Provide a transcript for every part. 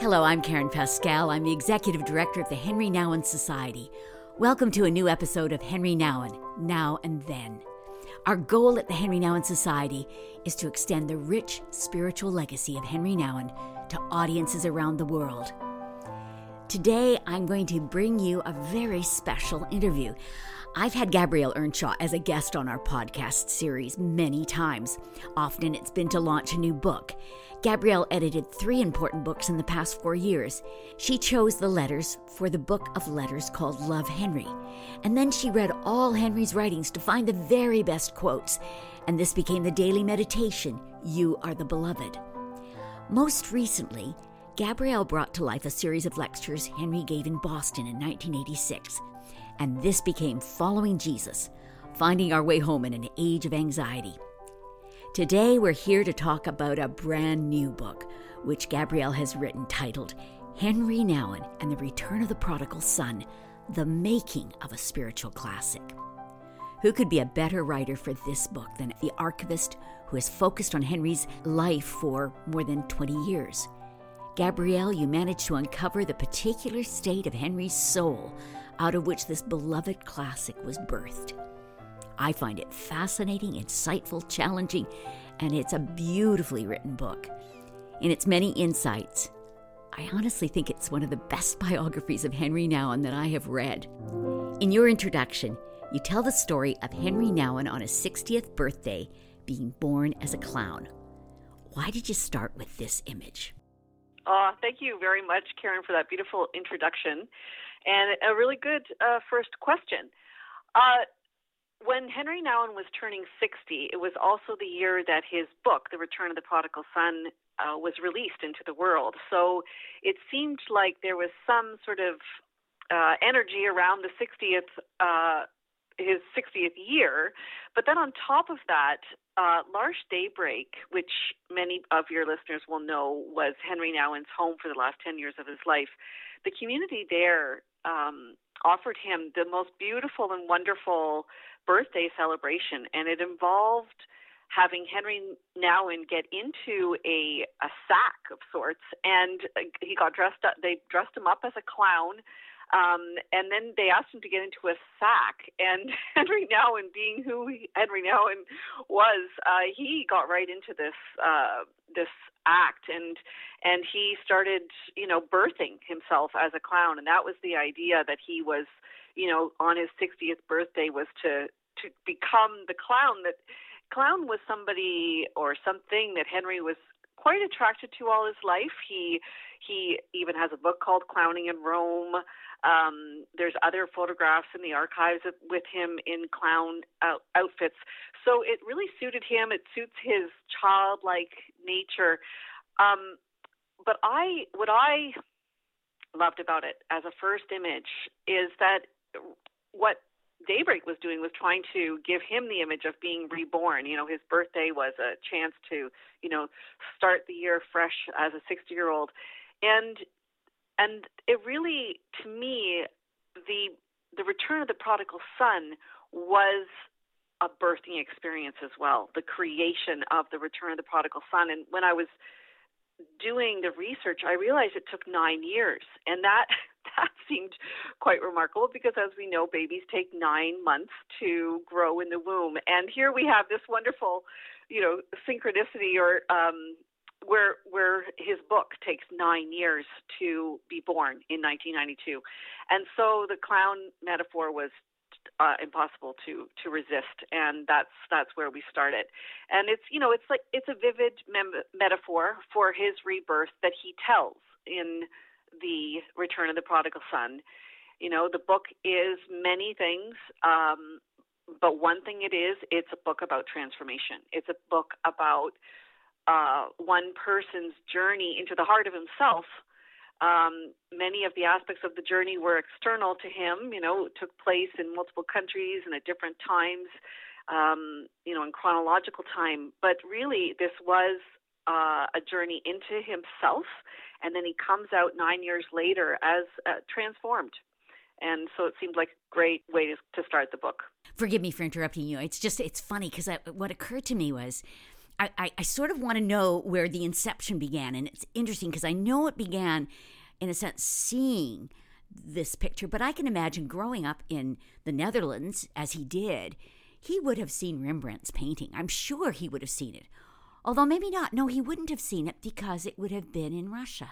Hello, I'm Karen Pascal. I'm the executive director of the Henri Nouwen Society. Welcome to a new episode of Henri Nouwen Now and Then. Our goal at the Henri Nouwen Society is to extend the rich spiritual legacy of Henri Nouwen to audiences around the world. Today, I'm going to bring you a very special interview. I've had Gabrielle Earnshaw as a guest on our podcast series many times. Often it's been to launch a new book. Gabrielle edited three important books in the past four years. She chose the letters for the book of letters called Love Henri. And then she read all Henri's writings to find the very best quotes. And this became the daily meditation You Are the Beloved. Most recently, Gabrielle brought to life a series of lectures Henri gave in Boston in 1986 and this became Following Jesus, finding our way home in an age of anxiety. Today, we're here to talk about a brand new book, which Gabrielle has written titled Henri Nouwen and the Return of the Prodigal Son The Making of a Spiritual Classic. Who could be a better writer for this book than the archivist who has focused on Henri's life for more than 20 years? Gabrielle, you managed to uncover the particular state of Henri's soul out of which this beloved classic was birthed. I find it fascinating, insightful, challenging, and it's a beautifully written book. In its many insights, I honestly think it's one of the best biographies of Henri Nouwen that I have read. In your introduction, you tell the story of Henri Nouwen on his 60th birthday being born as a clown. Why did you start with this image? Uh, thank you very much, Karen, for that beautiful introduction and a really good uh, first question. Uh, when Henri Nouwen was turning 60, it was also the year that his book, The Return of the Prodigal Son, uh, was released into the world. So it seemed like there was some sort of uh, energy around the 60th, uh, his 60th year. But then on top of that, uh, L'Arche Daybreak, which many of your listeners will know was Henri Nouwen's home for the last 10 years of his life, the community there um, offered him the most beautiful and wonderful birthday celebration, and it involved having Henri Nouwen get into a a sack of sorts, and he got dressed up. They dressed him up as a clown. Um, and then they asked him to get into a sack, and Henri Nouwen, being who he, Henri Nouwen was, uh, he got right into this uh, this act. And and he started you know birthing himself as a clown. And that was the idea that he was you know on his 60th birthday was to to become the clown that clown was somebody or something that Henri was quite attracted to all his life. He he even has a book called Clowning in Rome um, there's other photographs in the archives of, with him in clown out, outfits. So it really suited him. It suits his childlike nature. Um, but I, what I loved about it as a first image is that what Daybreak was doing was trying to give him the image of being reborn. You know, his birthday was a chance to, you know, start the year fresh as a 60 year old. And and it really, to me, the the return of the prodigal son was a birthing experience as well, the creation of the return of the prodigal son. And when I was doing the research, I realized it took nine years, and that that seemed quite remarkable because, as we know, babies take nine months to grow in the womb. And here we have this wonderful, you know, synchronicity or um, where where his book takes nine years to be born in 1992, and so the clown metaphor was uh, impossible to to resist, and that's that's where we started. And it's you know it's like it's a vivid mem- metaphor for his rebirth that he tells in the Return of the Prodigal Son. You know, the book is many things. Um, but one thing it is, it's a book about transformation. It's a book about uh, one person's journey into the heart of himself. Um, many of the aspects of the journey were external to him, you know, took place in multiple countries and at different times, um, you know, in chronological time. But really, this was uh, a journey into himself, and then he comes out nine years later as uh, transformed. And so it seemed like a great way to, to start the book. Forgive me for interrupting you. It's just, it's funny because what occurred to me was I, I sort of want to know where the inception began. And it's interesting because I know it began, in a sense, seeing this picture, but I can imagine growing up in the Netherlands as he did, he would have seen Rembrandt's painting. I'm sure he would have seen it. Although maybe not. No, he wouldn't have seen it because it would have been in Russia.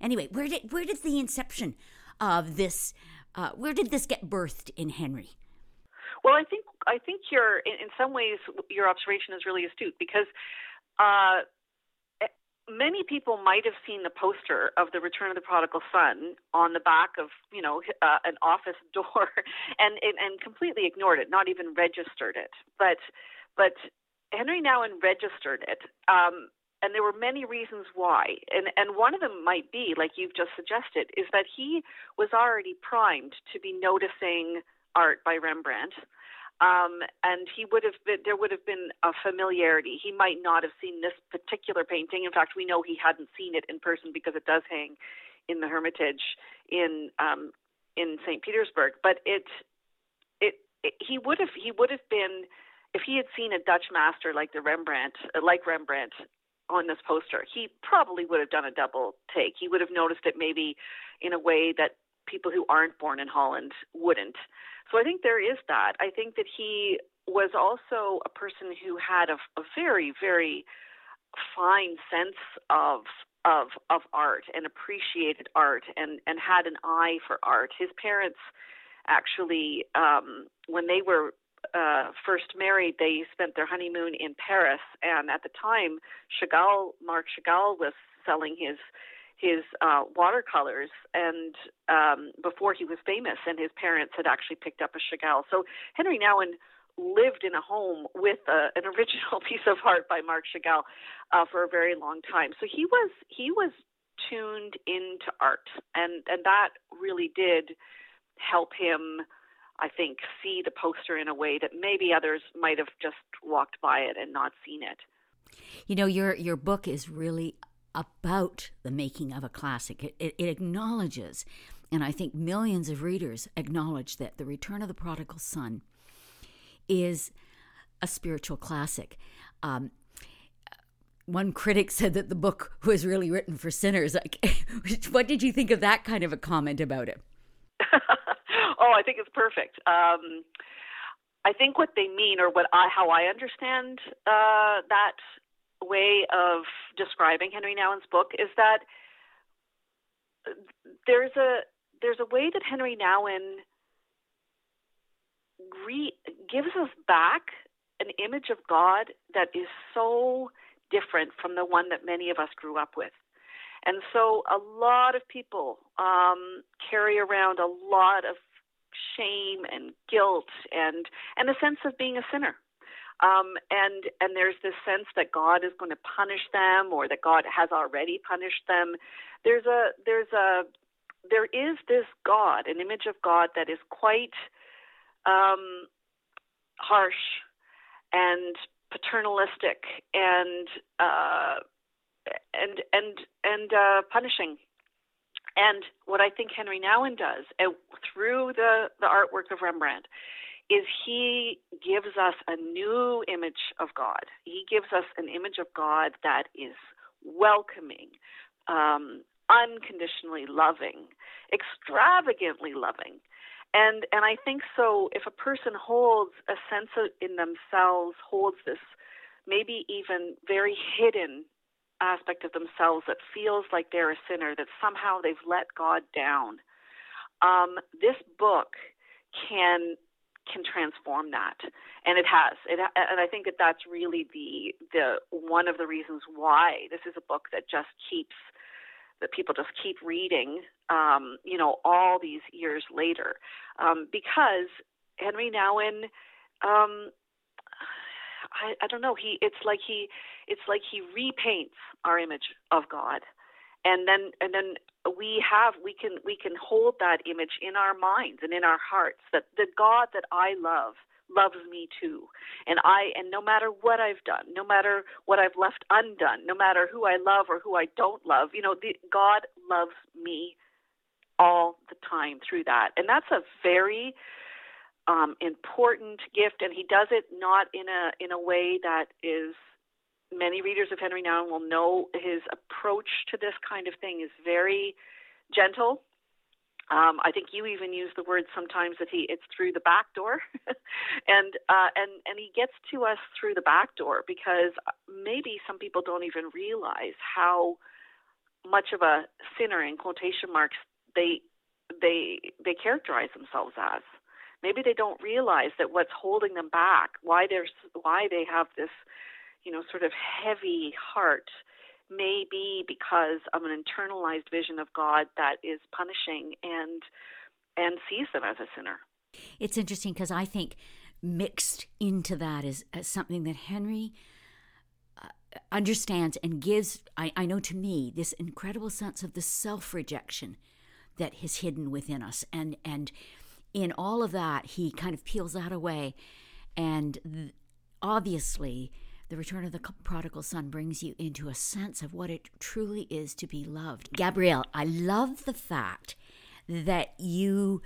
Anyway, where did where did the inception of this uh, where did this get birthed in Henri? Well, I think I think your in, in some ways your observation is really astute because uh, many people might have seen the poster of the Return of the Prodigal Son on the back of you know uh, an office door and, and and completely ignored it, not even registered it. But but Henri Nouwen registered it. Um, and there were many reasons why. And, and one of them might be, like you've just suggested, is that he was already primed to be noticing art by Rembrandt. Um, and he would have been, there would have been a familiarity. He might not have seen this particular painting. In fact, we know he hadn't seen it in person because it does hang in the Hermitage in um, in St. Petersburg. But it, it, it he would have he would have been if he had seen a Dutch master like the Rembrandt, like Rembrandt, on this poster, he probably would have done a double take. He would have noticed it maybe in a way that people who aren't born in Holland wouldn't. So I think there is that. I think that he was also a person who had a, a very, very fine sense of of of art and appreciated art and and had an eye for art. His parents actually, um, when they were uh, first married, they spent their honeymoon in Paris, and at the time, Chagall, Marc Chagall, was selling his his uh, watercolors, and um, before he was famous, and his parents had actually picked up a Chagall. So Henri Nouwen lived in a home with a, an original piece of art by Marc Chagall uh, for a very long time. So he was he was tuned into art, and and that really did help him I think, see the poster in a way that maybe others might have just walked by it and not seen it. You know, your your book is really about the making of a classic. It, it, it acknowledges, and I think millions of readers acknowledge that The Return of the Prodigal Son is a spiritual classic. Um, one critic said that the book was really written for sinners. Like, what did you think of that kind of a comment about it? oh, I think it's perfect. Um, I think what they mean, or what I, how I understand uh, that way of describing Henri Nouwen's book, is that there's a there's a way that Henri Nouwen re- gives us back an image of God that is so different from the one that many of us grew up with. And so a lot of people um, carry around a lot of shame and guilt and and a sense of being a sinner. Um, and and there's this sense that God is going to punish them or that God has already punished them. There's a there's a there is this God, an image of God that is quite um, harsh and paternalistic and uh, and and and uh, punishing. And what I think Henri Nouwen does uh, through the, the artwork of Rembrandt is he gives us a new image of God. He gives us an image of God that is welcoming, um, unconditionally loving, extravagantly loving. And and I think so if a person holds a sense of, in themselves, holds this maybe even very hidden aspect of themselves that feels like they're a sinner, that somehow they've let God down. Um, this book can can transform that, and it has. It, and I think that that's really the the one of the reasons why this is a book that just keeps that people just keep reading. Um, you know, all these years later, um, because Henri Nouwen um, I, I don't know. He it's like he it's like he repaints our image of God, and then and then we have we can we can hold that image in our minds and in our hearts that the God that I love loves me too. And i and no matter what i've done no matter what i've left undone no matter who i love or who i don't love you know the, god loves me all the time through that. And that's a very um, important gift, and he does it not in a in a way that is many readers of Henri Nouwen will know his approach to this kind of thing is very gentle. Um, I think you even use the word sometimes that he it's through the back door, and uh, and and he gets to us through the back door because maybe some people don't even realize how much of a sinner in quotation marks they they they characterize themselves as. Maybe they don't realize that what's holding them back, why there's why they have this, you know, sort of heavy heart, may be because of an internalized vision of God that is punishing and and sees them as a sinner. It's interesting because I think mixed into that is, is something that Henri uh, understands and gives I, I know to me this incredible sense of the self-rejection that is hidden within us and and in all of that he kind of peels that away and th- obviously the return of the prodigal son brings you into a sense of what it truly is to be loved gabrielle i love the fact that you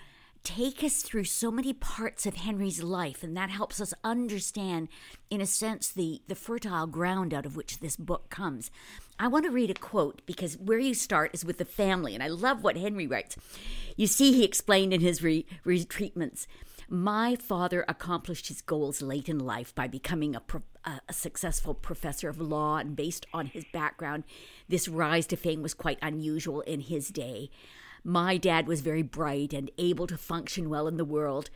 take us through so many parts of Henri's life, and that helps us understand, in a sense, the, the fertile ground out of which this book comes. I want to read a quote because where you start is with the family, and I love what Henri writes. You see, he explained in his re- retreatments. My father accomplished his goals late in life by becoming a, pro- a, successful professor of law, and based on his background, this rise to fame was quite unusual in his day. My dad was very bright and able to function well in the world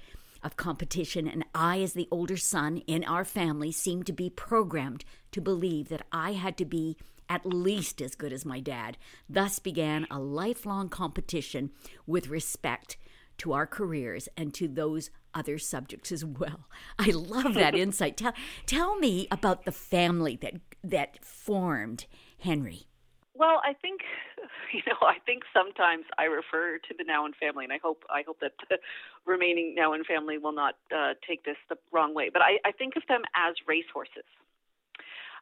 of competition, and I, as the older son in our family, seemed to be programmed to believe that I had to be at least as good as my dad. Thus began a lifelong competition with respect to our careers and to those other subjects as well. I love that insight. Tell, tell me about the family that that formed Henri. Well, I think you know, I think sometimes I refer to the Nouwen family, and I hope I hope that the remaining Nouwen family will not uh, take this the wrong way. But I, I think of them as racehorses.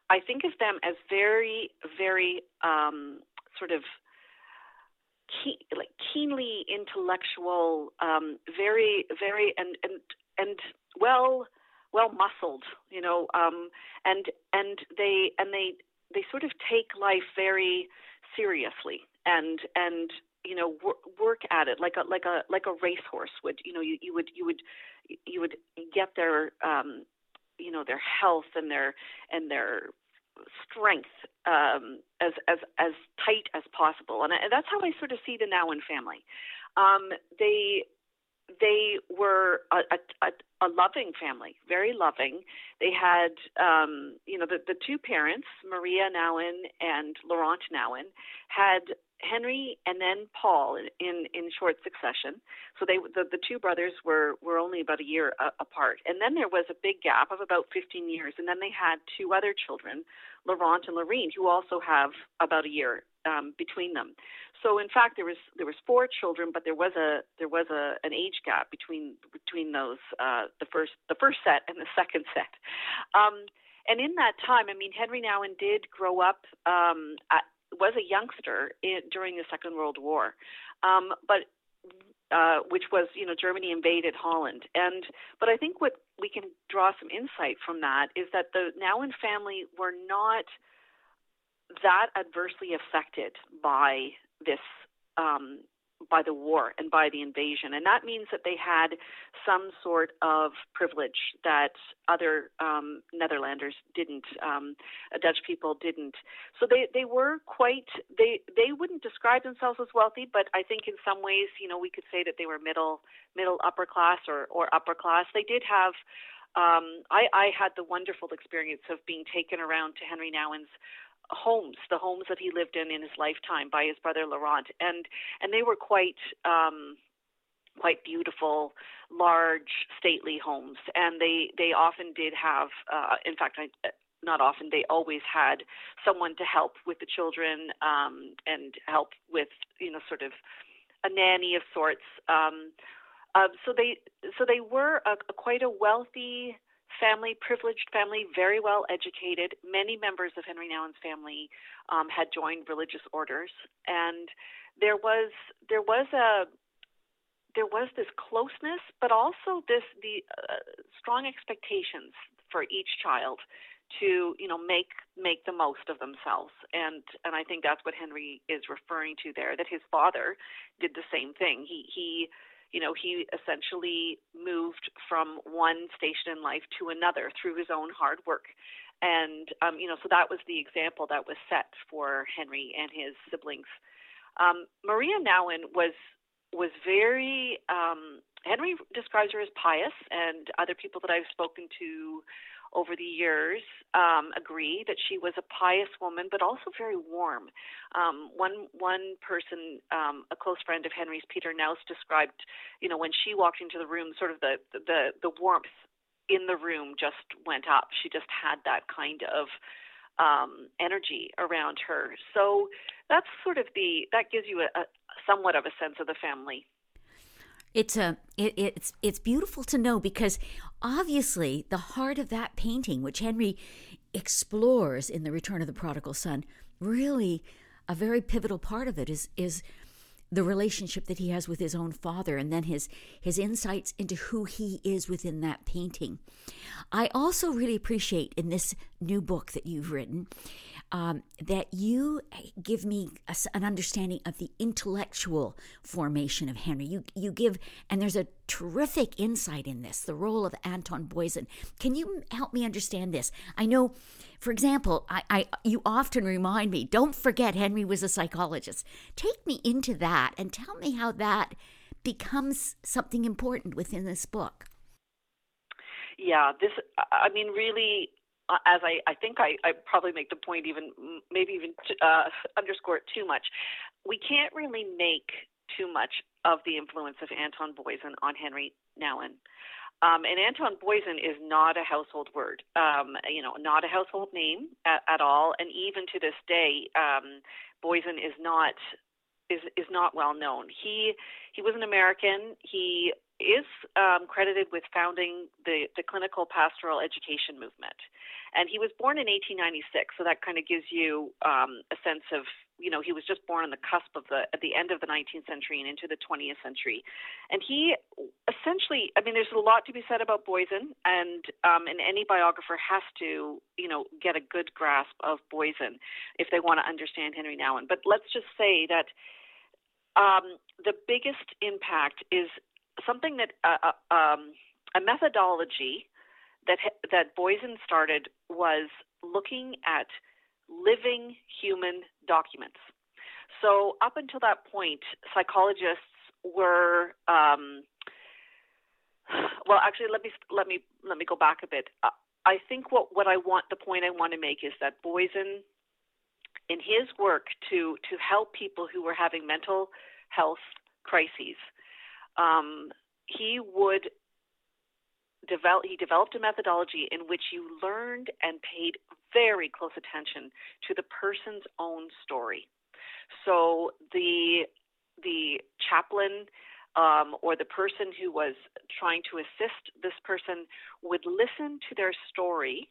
I think of them as very, very um, sort of keen, like keenly intellectual, um, very, very, and and and well, well muscled, you know, um, and and they and they they sort of take life very seriously and and you know wor- work at it like a like a like a racehorse would you know you, you would you would you would get their um you know their health and their and their strength um as as as tight as possible and, that's how I sort of see the Nouwen family um they they were a, a, a, loving family, very loving. They had, um, you know, the, the two parents, Maria Nouwen and Laurent Nouwen, had Henri and then Paul in, in, short succession. So they the, the two brothers were were only about a year a, apart, and then there was a big gap of about 15 years, and then they had two other children, Laurent and Laurien, who also have about a year um, between them. So in fact, there was there was four children, but there was a there was a an age gap between between those uh, the first the first set and the second set. Um, and in that time, I mean, Henri Nouwen did grow up um, at, was a youngster in, during the Second World War, um, but uh, which was you know Germany invaded Holland, and but I think what we can draw some insight from that is that the Nouwen family were not that adversely affected by this um, by the war and by the invasion. And that means that they had some sort of privilege that other um, Netherlanders didn't, um, Dutch people didn't. So they, they were quite, they, they wouldn't describe themselves as wealthy, but I think in some ways, you know, we could say that they were middle, middle upper class or, or upper class. They did have um, I, I had the wonderful experience of being taken around to Henri Nouwen's homes, the homes that he lived in in his lifetime by his brother Laurent, and and they were quite um, quite beautiful, large, stately homes, and they they often did have, uh, in fact, I, not often they always had someone to help with the children um, and help with you know sort of a nanny of sorts. Um, uh, so they so they were a, a quite a wealthy family, privileged family, very well educated. Many members of Henri Nouwen's family um, had joined religious orders, and there was there was a there was this closeness, but also this the uh, strong expectations for each child to you know make make the most of themselves. And and I think that's what Henri is referring to there that his father did the same thing. He he you know he essentially moved from one station in life to another through his own hard work. And um, you know so that was the example that was set for Henri and his siblings. Um, Maria Nouwen was was very um, Henri describes her as pious, and other people that I've spoken to over the years um, agree that she was a pious woman, but also very warm. Um, one one person, um, a close friend of Henri's, Peter Naus, described, you know, when she walked into the room, sort of the the the warmth in the room just went up. She just had that kind of um, energy around her. So that's sort of the that gives you a, a somewhat of a sense of the family. It's a it, it's it's beautiful to know because obviously the heart of that painting, which Henry explores in the Return of the Prodigal Son, really a very pivotal part of it is is the relationship that he has with his own father and then his his insights into who he is within that painting. I also really appreciate in this new book that you've written um, that you give me a, an understanding of the intellectual formation of Henri. You you give, and there's a terrific insight in this, the role of Anton Boisen. Can you help me understand this? I know, for example, I, I you often remind me, don't forget Henri was a psychologist. Take me into that and tell me how that becomes something important within this book. Yeah, this, I mean, really, as I, I think I, I probably make the point even maybe even uh, underscore it too much. We can't really make too much of the influence of Anton Boisen on Henri Nouwen. Um, and Anton Boisen is not a household word, um, you know, not a household name at, at all. And even to this day, um, is not is is not well known. He he was an American. He is um, credited with founding the, the clinical pastoral education movement. And he was born in 1896, so that kind of gives you um, a sense of, you know, he was just born on the cusp of the, at the end of the 19th century and into the 20th century. And he essentially, I mean, there's a lot to be said about Boisen, and, um, and any biographer has to, you know, get a good grasp of Boisen if they want to understand Henri Nouwen. But let's just say that um, the biggest impact is something that uh, uh, um, a methodology that that Boisen started was looking at living human documents. So up until that point, psychologists were um, well. Actually, let me let me let me go back a bit. Uh, I think what what I want the point I want to make is that Boisen, in his work to to help people who were having mental health crises, um, he would develop. He developed a methodology in which you learned and paid very close attention to the person's own story. So the the chaplain um, or the person who was trying to assist this person would listen to their story,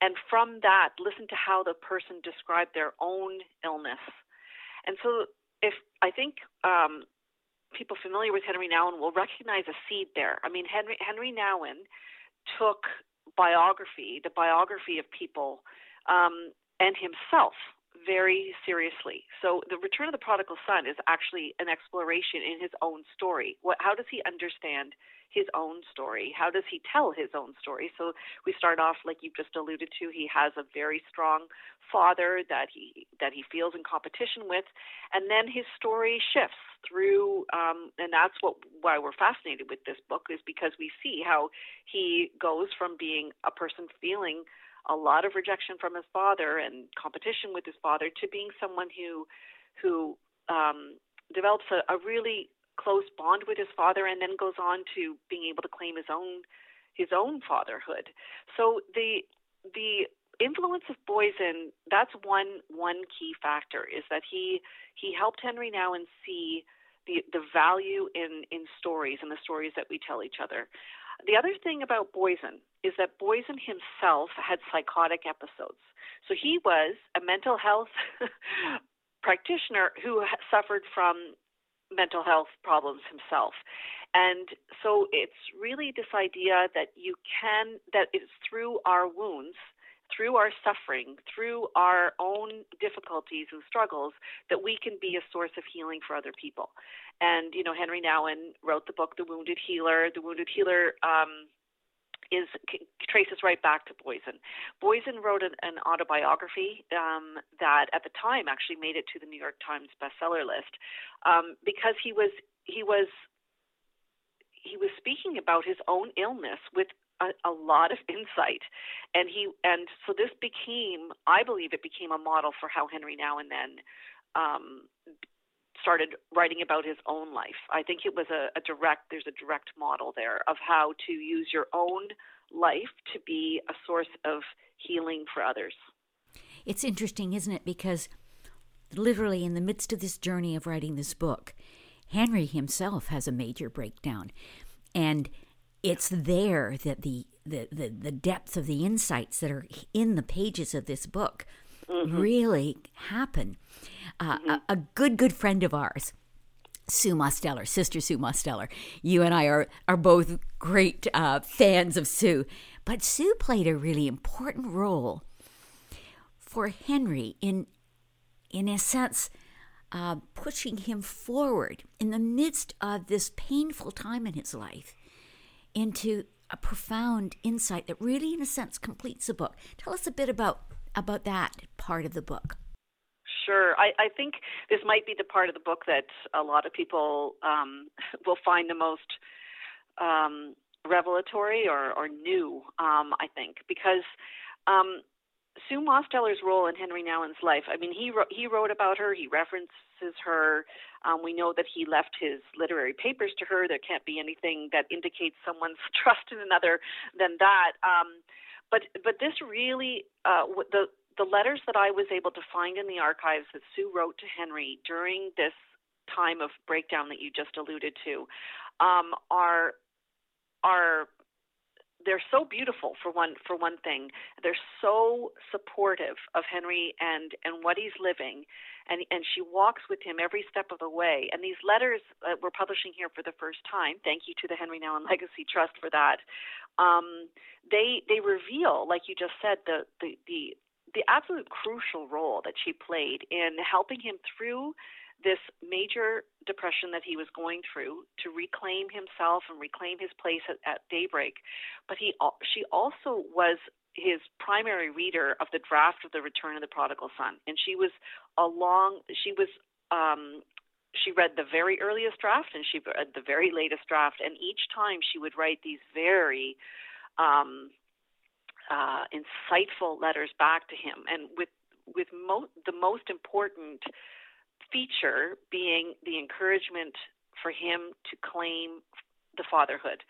and from that, listen to how the person described their own illness. And so, if I think um, people familiar with Henri Nouwen will recognize a seed there. I mean, Henri, Henri Nouwen took biography, the biography of people, um, and himself very seriously. So, the Return of the Prodigal Son is actually an exploration in his own story. What, how does he understand his own story? How does he tell his own story? So we start off like you've just alluded to. He has a very strong father that he that he feels in competition with, and then his story shifts through, um, and that's what why we're fascinated with this book is because we see how he goes from being a person feeling a lot of rejection from his father and competition with his father to being someone who who um, develops a, a really close bond with his father and then goes on to being able to claim his own his own fatherhood. So the the influence of Boisen, that's one one key factor is that he he helped Henri Nouwen see the the value in in stories and the stories that we tell each other. The other thing about Boisen is that Boisen himself had psychotic episodes. So he was a mental health practitioner who suffered from mental health problems himself. And so it's really this idea that you can, that it's through our wounds through our suffering, through our own difficulties and struggles, that we can be a source of healing for other people. And you know, Henri Nouwen wrote the book The Wounded Healer. The Wounded Healer um, is traces right back to Boisen. Boisen wrote an, an autobiography um, that, at the time, actually made it to the New York Times bestseller list um, because he was he was he was speaking about his own illness with a, a, lot of insight and he and so this became i believe it became a model for how Henri Nouwen then um, started writing about his own life. I think it was a, a direct, there's a direct model there of how to use your own life to be a source of healing for others. It's interesting, isn't it? Because literally in the midst of this journey of writing this book, Henri himself has a major breakdown. And it's there that the, the, the, the depth of the insights that are in the pages of this book mm-hmm. really happen. Uh, mm-hmm. a, a, good, good friend of ours, Sue Mosteller, Sister Sue Mosteller. You and I are, are both great uh, fans of Sue. But Sue played a really important role for Henri in, in a sense, uh, pushing him forward in the midst of this painful time in his life into a profound insight that really, in a sense, completes the book. Tell us a bit about about that part of the book. Sure. I, I think this might be the part of the book that a lot of people um, will find the most um, revelatory or, or new, um, I think, because um, Sue Mosteller's role in Henri Nouwen's life, I mean, he, wrote, he wrote about her, he references her. Um, we know that he left his literary papers to her. There can't be anything that indicates someone's trust in another than that. Um, but but this really uh, the the letters that I was able to find in the archives that Sue wrote to Henri during this time of breakdown that you just alluded to um, are are they're so beautiful for one for one thing. They're so supportive of Henri and and what he's living and and she walks with him every step of the way. And these letters that we're publishing here for the first time thank you to the Henri nouwen legacy trust for that um, they they reveal like you just said the the the the absolute crucial role that she played in helping him through this major depression that he was going through to reclaim himself and reclaim his place at, at daybreak. But he, she also was his primary reader of the draft of the Return of the Prodigal Son, and she was along. She was. Um, she read the very earliest draft and she read the very latest draft, and each time she would write these very um, uh, insightful letters back to him, and with with mo- the most important feature being the encouragement for him to claim the fatherhood.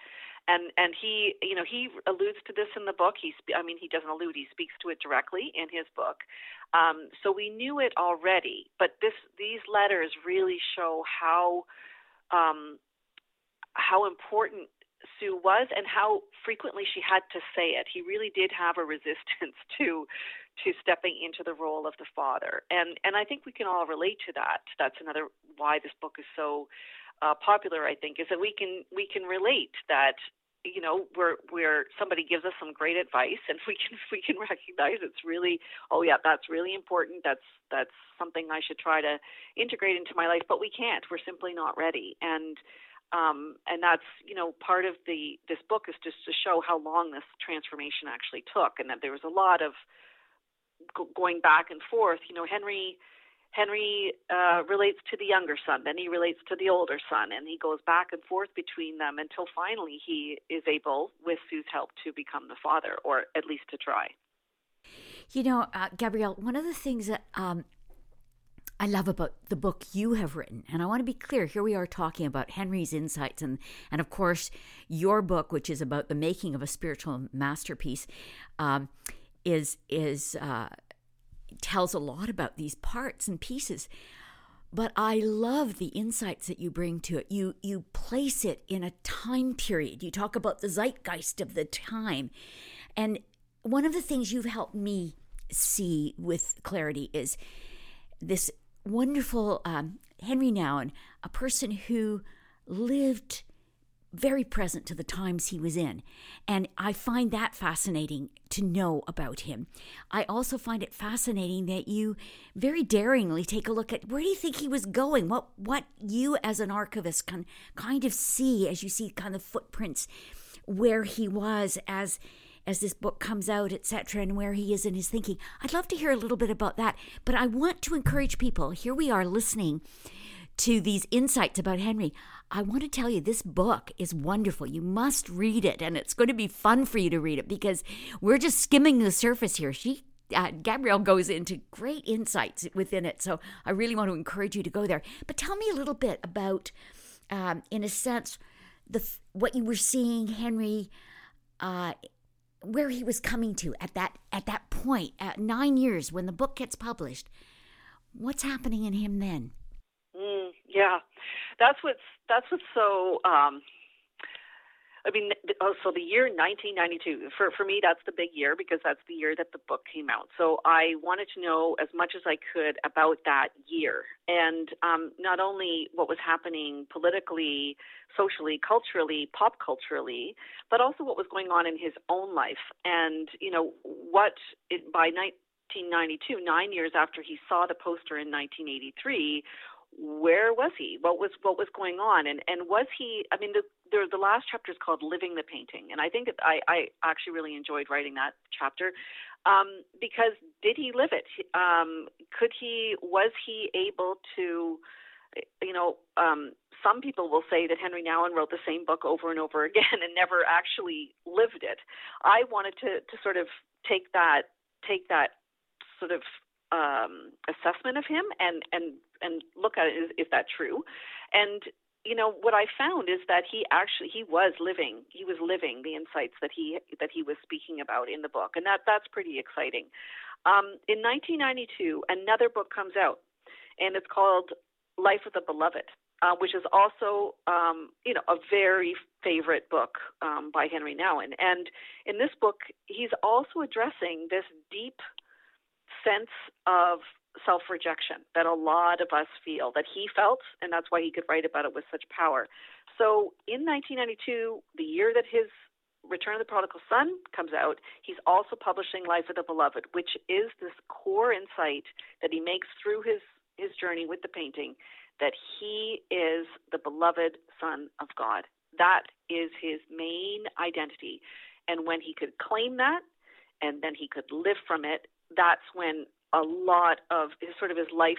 And and he you know he alludes to this in the book. He i mean he doesn't allude he speaks to it directly in his book. Um, so we knew it already but this these letters really show how um, how important Sue was and how frequently she had to say it. He really did have a resistance to to stepping into the role of the father. And and I think we can all relate to that. That's another why this book is so uh, popular, I think, is that we can we can relate that you know where where somebody gives us some great advice and we can we can recognize it's really oh yeah that's really important that's that's something I should try to integrate into my life but we can't we're simply not ready and um, and that's you know part of the this book is just to show how long this transformation actually took, and that there was a lot of going back and forth. You know, Henri Henri uh, relates to the younger son, then he relates to the older son, and he goes back and forth between them until finally he is able, with Sue's help, to become the father, or at least to try. You know, uh, Gabrielle, one of the things that um, I love about the book you have written. And I want to be clear here we are talking about Henri's insights and, and of course, your book, which is about the making of a spiritual masterpiece, um, is, is uh, tells a lot about these parts and pieces. But I love the insights that you bring to it. You you place it in a time period. You talk about the zeitgeist of the time. And one of the things you've helped me see with clarity is this wonderful um, Henri Nouwen, a person who lived very present to the times he was in. And I find that fascinating to know about him. I also find it fascinating that you very daringly take a look at where do you think he was going? What what you as an archivist can kind of see as you see kind of footprints where he was as as this book comes out, etc., and where he is in his thinking. I'd love to hear a little bit about that. But I want to encourage people. Here we are listening to these insights about Henri. I want to tell you this book is wonderful. You must read it, and it's going to be fun for you to read it because we're just skimming the surface here. She uh, Gabrielle goes into great insights within it. So I really want to encourage you to go there. But tell me a little bit about, um, in a sense, the what you were seeing Henri, uh, where he was coming to at that at that point, at nine years when the book gets published. What's happening in him then? Yeah, that's what's that's what's so. Um, I mean, oh, so the year 1992 for for me that's the big year because that's the year that the book came out. So I wanted to know as much as I could about that year, and um, not only what was happening politically, socially, culturally, pop culturally, but also what was going on in his own life, and you know what it, by 1992, nine years after he saw the poster in 1983 where was he? What was what was going on? And and was he? I mean, the the, the last chapter is called "Living the Painting," and I think I I actually really enjoyed writing that chapter um, because did he live it? Um, could he? Was he able to? You know, um, some people will say that Henri Nouwen wrote the same book over and over again and never actually lived it. I wanted to to sort of take that take that sort of um, assessment of him and and and look at it is, is that true and you know what i found is that he actually he was living he was living the insights that he that he was speaking about in the book and that that's pretty exciting um, in 1992 another book comes out and it's called life of the beloved uh, which is also, um, you know, a very favorite book um, by Henri Nouwen. And in this book, he's also addressing this deep sense of self rejection that a lot of us feel, that he felt, and that's why he could write about it with such power. So in 1992, the year that his Return of the Prodigal Son comes out, he's also publishing Life of the Beloved, which is this core insight that he makes through his, his journey with the painting that he is the beloved Son of God. That is his main identity. And when he could claim that, and then he could live from it, that's when a lot of his sort of his life,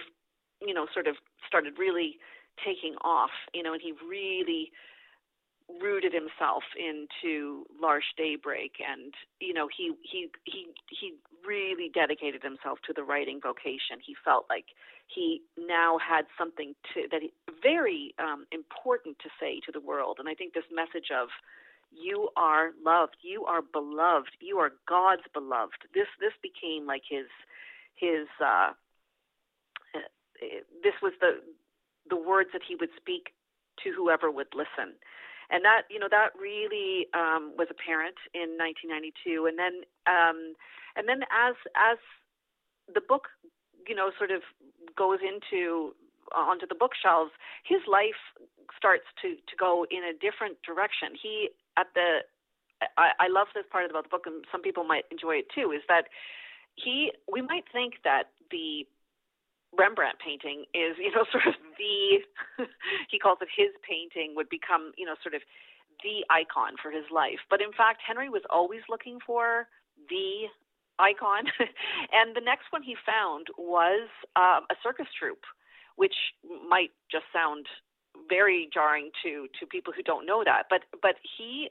you know, sort of started really taking off, you know, and he really rooted himself into L'Arche Daybreak. And you know he he he he really dedicated himself to the writing vocation. He felt like he now had something to that he, very um, important to say to the world. And I think this message of you are loved. You are beloved. You are God's beloved. This this became like his his uh, this was the the words that he would speak to whoever would listen. And that you know that really um, was apparent in 1992 and then um, and then as as the book you know sort of goes into onto the bookshelves his life starts to to go in a different direction. He at the I, I love this part about the book and some people might enjoy it too is that he we might think that the Rembrandt painting is, you know, sort of the he calls it his painting would become, you know, sort of the icon for his life. But in fact, Henri was always looking for the icon. and the next one he found was um, a circus troupe, which might just sound very jarring to to people who don't know that. But but he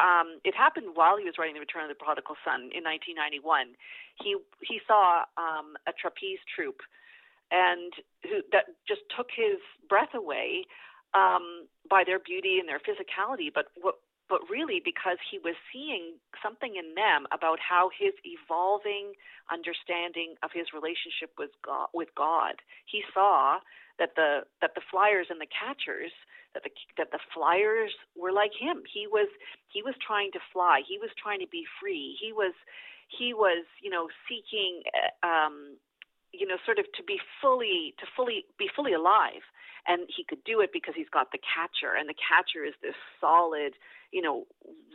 um, it happened while he was writing The Return of the Prodigal Son in 1991. He he saw um, a trapeze troupe, and who, that just took his breath away um, by their beauty and their physicality. But what but really because he was seeing something in them about how his evolving understanding of his relationship with God, with God. He saw that the that the flyers and the catchers that the that the flyers were like him. He was he was trying to fly. He was trying to be free. He was he was you know seeking uh, um, you know, sort of to be fully to fully be fully alive. And he could do it because he's got the catcher, and the catcher is this solid, you know,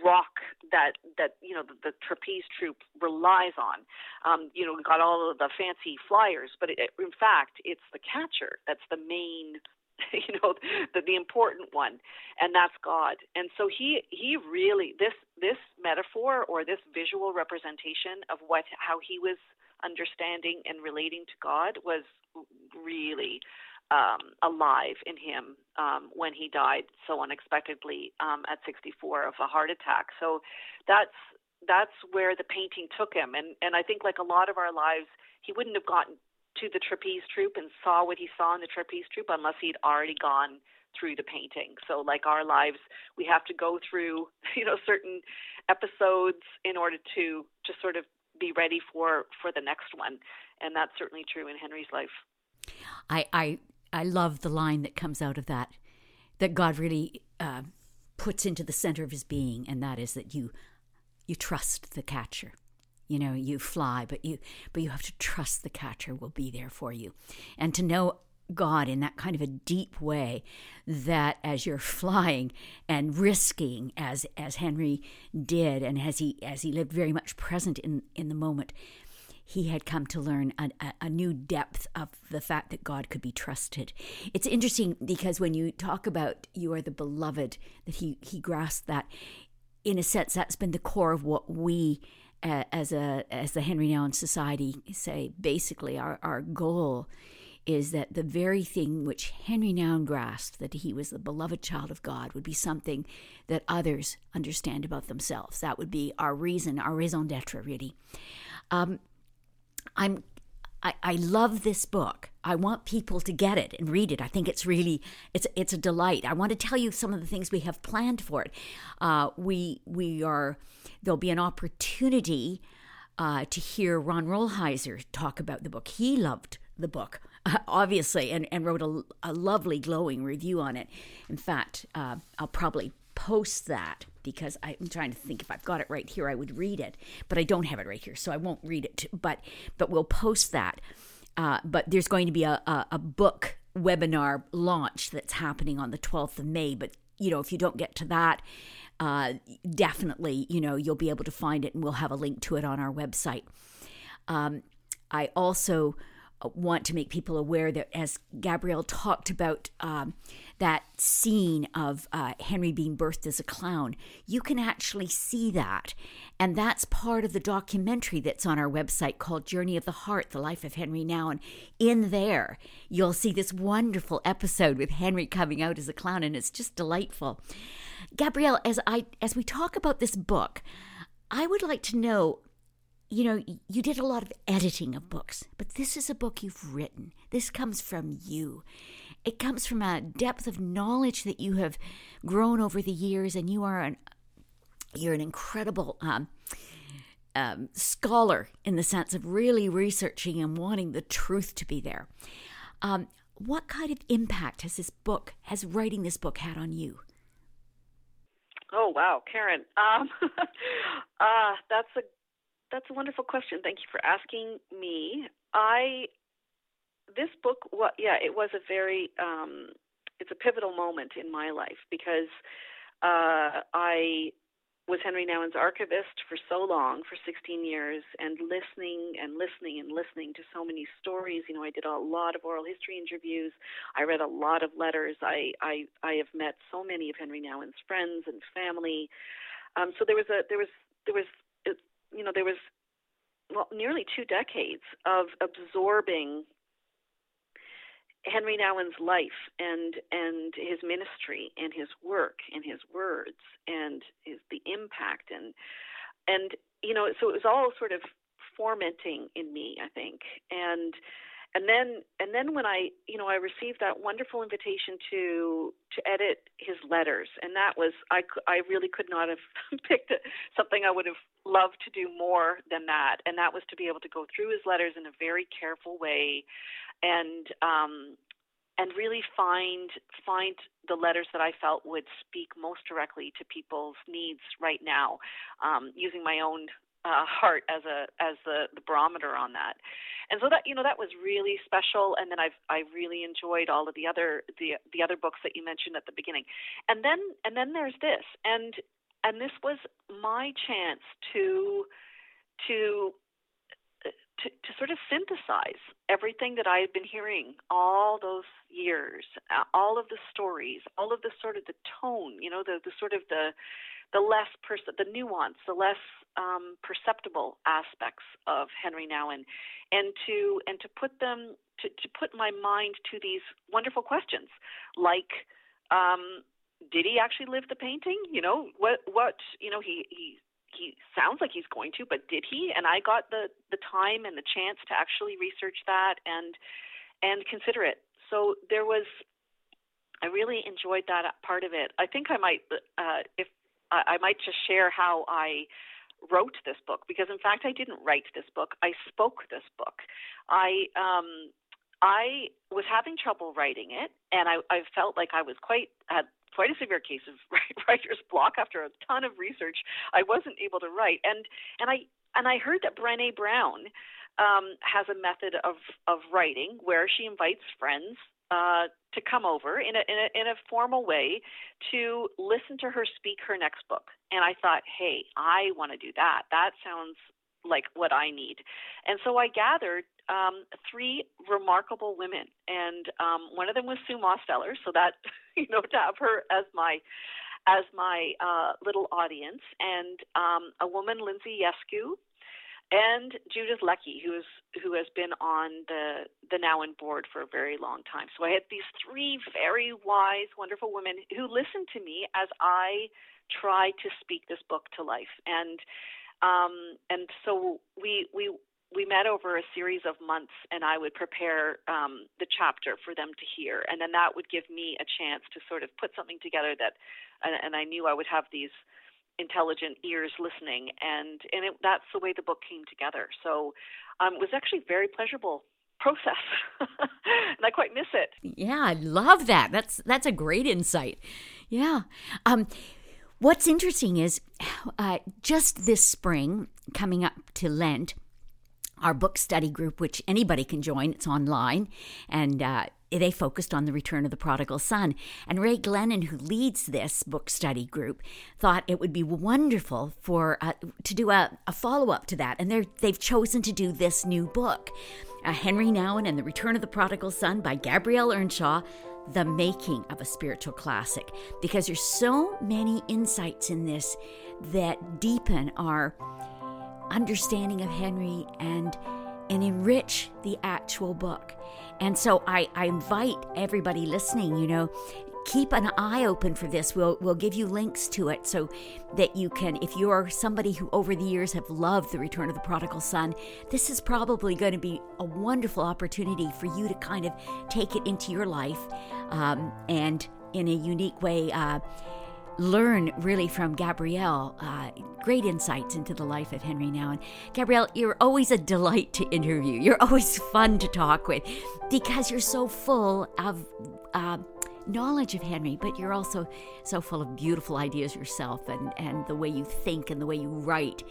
rock that that you know the, the trapeze troupe relies on. Um, you know, got all of the fancy flyers, but it, in fact, it's the catcher that's the main you know the the important one and that's god and so he he really this this metaphor or this visual representation of what how he was understanding and relating to god was really um, alive in him um, when he died so unexpectedly um, at 64 of a heart attack. So that's that's where the painting took him, and and I think like a lot of our lives, he wouldn't have gotten to the trapeze troupe and saw what he saw in the trapeze troupe unless he'd already gone through the painting. So like our lives, we have to go through, you know, certain episodes in order to to sort of be ready for for the next one. And that's certainly true in Henri's life. I I I love the line that comes out of that that God really uh, puts into the center of his being and that is that you you trust the catcher you know you fly but you but you have to trust the catcher will be there for you and to know God in that kind of a deep way that as you're flying and risking as as Henri did and as he as he lived very much present in in the moment he had come to learn a, a, new depth of the fact that God could be trusted. It's interesting because when you talk about you are the beloved, that he, he grasped that. In a sense, that's been the core of what we uh, as a as the Henri Nouwen Society say basically our, our goal is that the very thing which Henri Nouwen grasped that he was the beloved child of God would be something that others understand about themselves. That would be our reason, our raison d'être, really. Um, I'm I, I love this book. I want people to get it and read it. I think it's really it's it's a delight. I want to tell you some of the things we have planned for it. Uh, we we are there'll be an opportunity uh, to hear Ron Rolheiser talk about the book. He loved the book, obviously, and, and wrote a, a, lovely, glowing review on it. In fact, uh, I'll probably post that because I'm trying to think if I've got it right here, I would read it, but I don't have it right here, so I won't read it. But but we'll post that. Uh, but there's going to be a, a, a book webinar launch that's happening on the 12th of May. But you know, if you don't get to that, uh, definitely, you know, you'll be able to find it and we'll have a link to it on our website. Um, I also want to make people aware that as Gabrielle talked about um, that scene of uh, Henri being birthed as a clown, you can actually see that. And that's part of the documentary that's on our website called Journey of the Heart The Life of Henri Nouwen. And In there, you'll see this wonderful episode with Henri coming out as a clown, and it's just delightful. Gabrielle, as I as we talk about this book, I would like to know you know, you did a lot of editing of books, but this is a book you've written. This comes from you. It comes from a depth of knowledge that you have grown over the years, and you are an you're an incredible um, um, scholar in the sense of really researching and wanting the truth to be there. Um, what kind of impact has this book, has writing this book had on you? Oh wow, Karen. Um, uh, that's a that's a wonderful question. Thank you for asking me. I this book, what yeah, it was a very um, it's a pivotal moment in my life because uh, I was Henri Nouwen's archivist for so long, for 16 years, and listening and listening and listening to so many stories. You know, I did a lot of oral history interviews. I read a lot of letters. I I, I have met so many of Henri Nouwen's friends and family. Um, so there was a there was there was you know there was well, nearly two decades of absorbing Henri Nouwen's life and and his ministry and his work and his words and his the impact and and you know so it was all sort of fomenting in me I think. And and then and then when I you know I received that wonderful invitation to to edit his letters and that was I I really could not have picked something I would have loved to do more than that. And that was to be able to go through his letters in a very careful way and um and really find find the letters that I felt would speak most directly to people's needs right now um using my own uh, heart as a as the, the barometer on that. And so that you know that was really special. And then I've I really enjoyed all of the other the the other books that you mentioned at the beginning. And then and then there's this and and this was my chance to to to, to sort of synthesize everything that I had been hearing all those years, uh, all of the stories, all of the sort of the tone, you know, the, the sort of the the less pers- the nuance, the less um, perceptible aspects of Henri Nouwen, and to and to put them to, to put my mind to these wonderful questions, like um, did he actually live the painting? You know what what you know he he he sounds like he's going to, but did he? And I got the the time and the chance to actually research that and and consider it. So there was I really enjoyed that part of it. I think I might, uh, if I, I might just share how I wrote this book because in fact I didn't write this book. I spoke this book. I um I was having trouble writing it and I, I felt like I was quite had quite a severe case of writer's block after a ton of research. I wasn't able to write and and I and I heard that Brené Brown um, has a method of of writing where she invites friends uh, to come over in a, in a in a formal way to listen to her speak her next book. And I thought, hey, I want to do that. That sounds like what I need. And so I gathered um, three remarkable women, and um, one of them was Sue Mosteller. So that you know to have her as my as my uh, little audience, and um, a woman, Lindsay Yescu, and Judith Leckie, who is who has been on the the Nouwen board for a very long time. So I had these three very wise, wonderful women who listened to me as I tried to speak this book to life. And um, and so we we we met over a series of months, and I would prepare um, the chapter for them to hear, and then that would give me a chance to sort of put something together that, and, and I knew I would have these intelligent ears listening, and and it, that's the way the book came together. So um, it was actually very pleasurable process, and I quite miss it. Yeah, I love that. That's that's a great insight. Yeah. Um, what's interesting is uh, just this spring, coming up to Lent, our book study group, which anybody can join, it's online, and uh, they focused on the return of the prodigal son. And Ray Glennon, who leads this book study group, thought it would be wonderful for uh, to do a, a follow up to that. And they they've chosen to do this new book, uh, Henri Nouwen and the Return of the Prodigal Son by Gabrielle Earnshaw. The making of a spiritual classic, because there's so many insights in this that deepen our understanding of Henri and and enrich the actual book. And so I, I invite everybody listening, you know, keep an eye open for this. We'll we'll give you links to it so that you can if you're somebody who over the years have loved the return of the prodigal son, this is probably going to be a wonderful opportunity for you to kind of take it into your life um, and in a unique way uh, learn really from Gabrielle uh, great insights into the life of Henri Nouwen. And Gabrielle, you're always a delight to interview. You're always fun to talk with because you're so full of uh, knowledge of Henri, but you're also so full of beautiful ideas yourself and, and the way you think and the way you write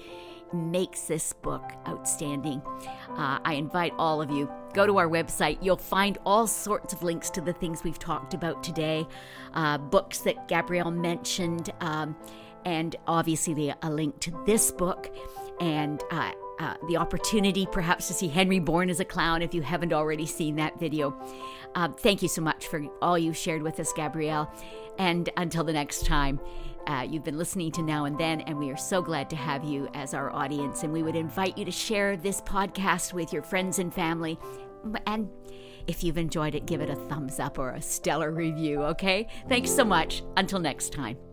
makes this book outstanding. Uh, I invite all of you, go to our website. You'll find all sorts of links to the things we've talked about today, uh, books that Gabrielle mentioned, um, and obviously the, a link to this book and uh, uh, the opportunity perhaps to see Henri born as a clown if you haven't already seen that video. Uh, thank you so much for all you shared with us, Gabrielle. And until the next time, uh, you've been listening to Now and Then, and we are so glad to have you as our audience. And we would invite you to share this podcast with your friends and family. And if you've enjoyed it, give it a thumbs up or a stellar review, okay? Thanks so much. Until next time.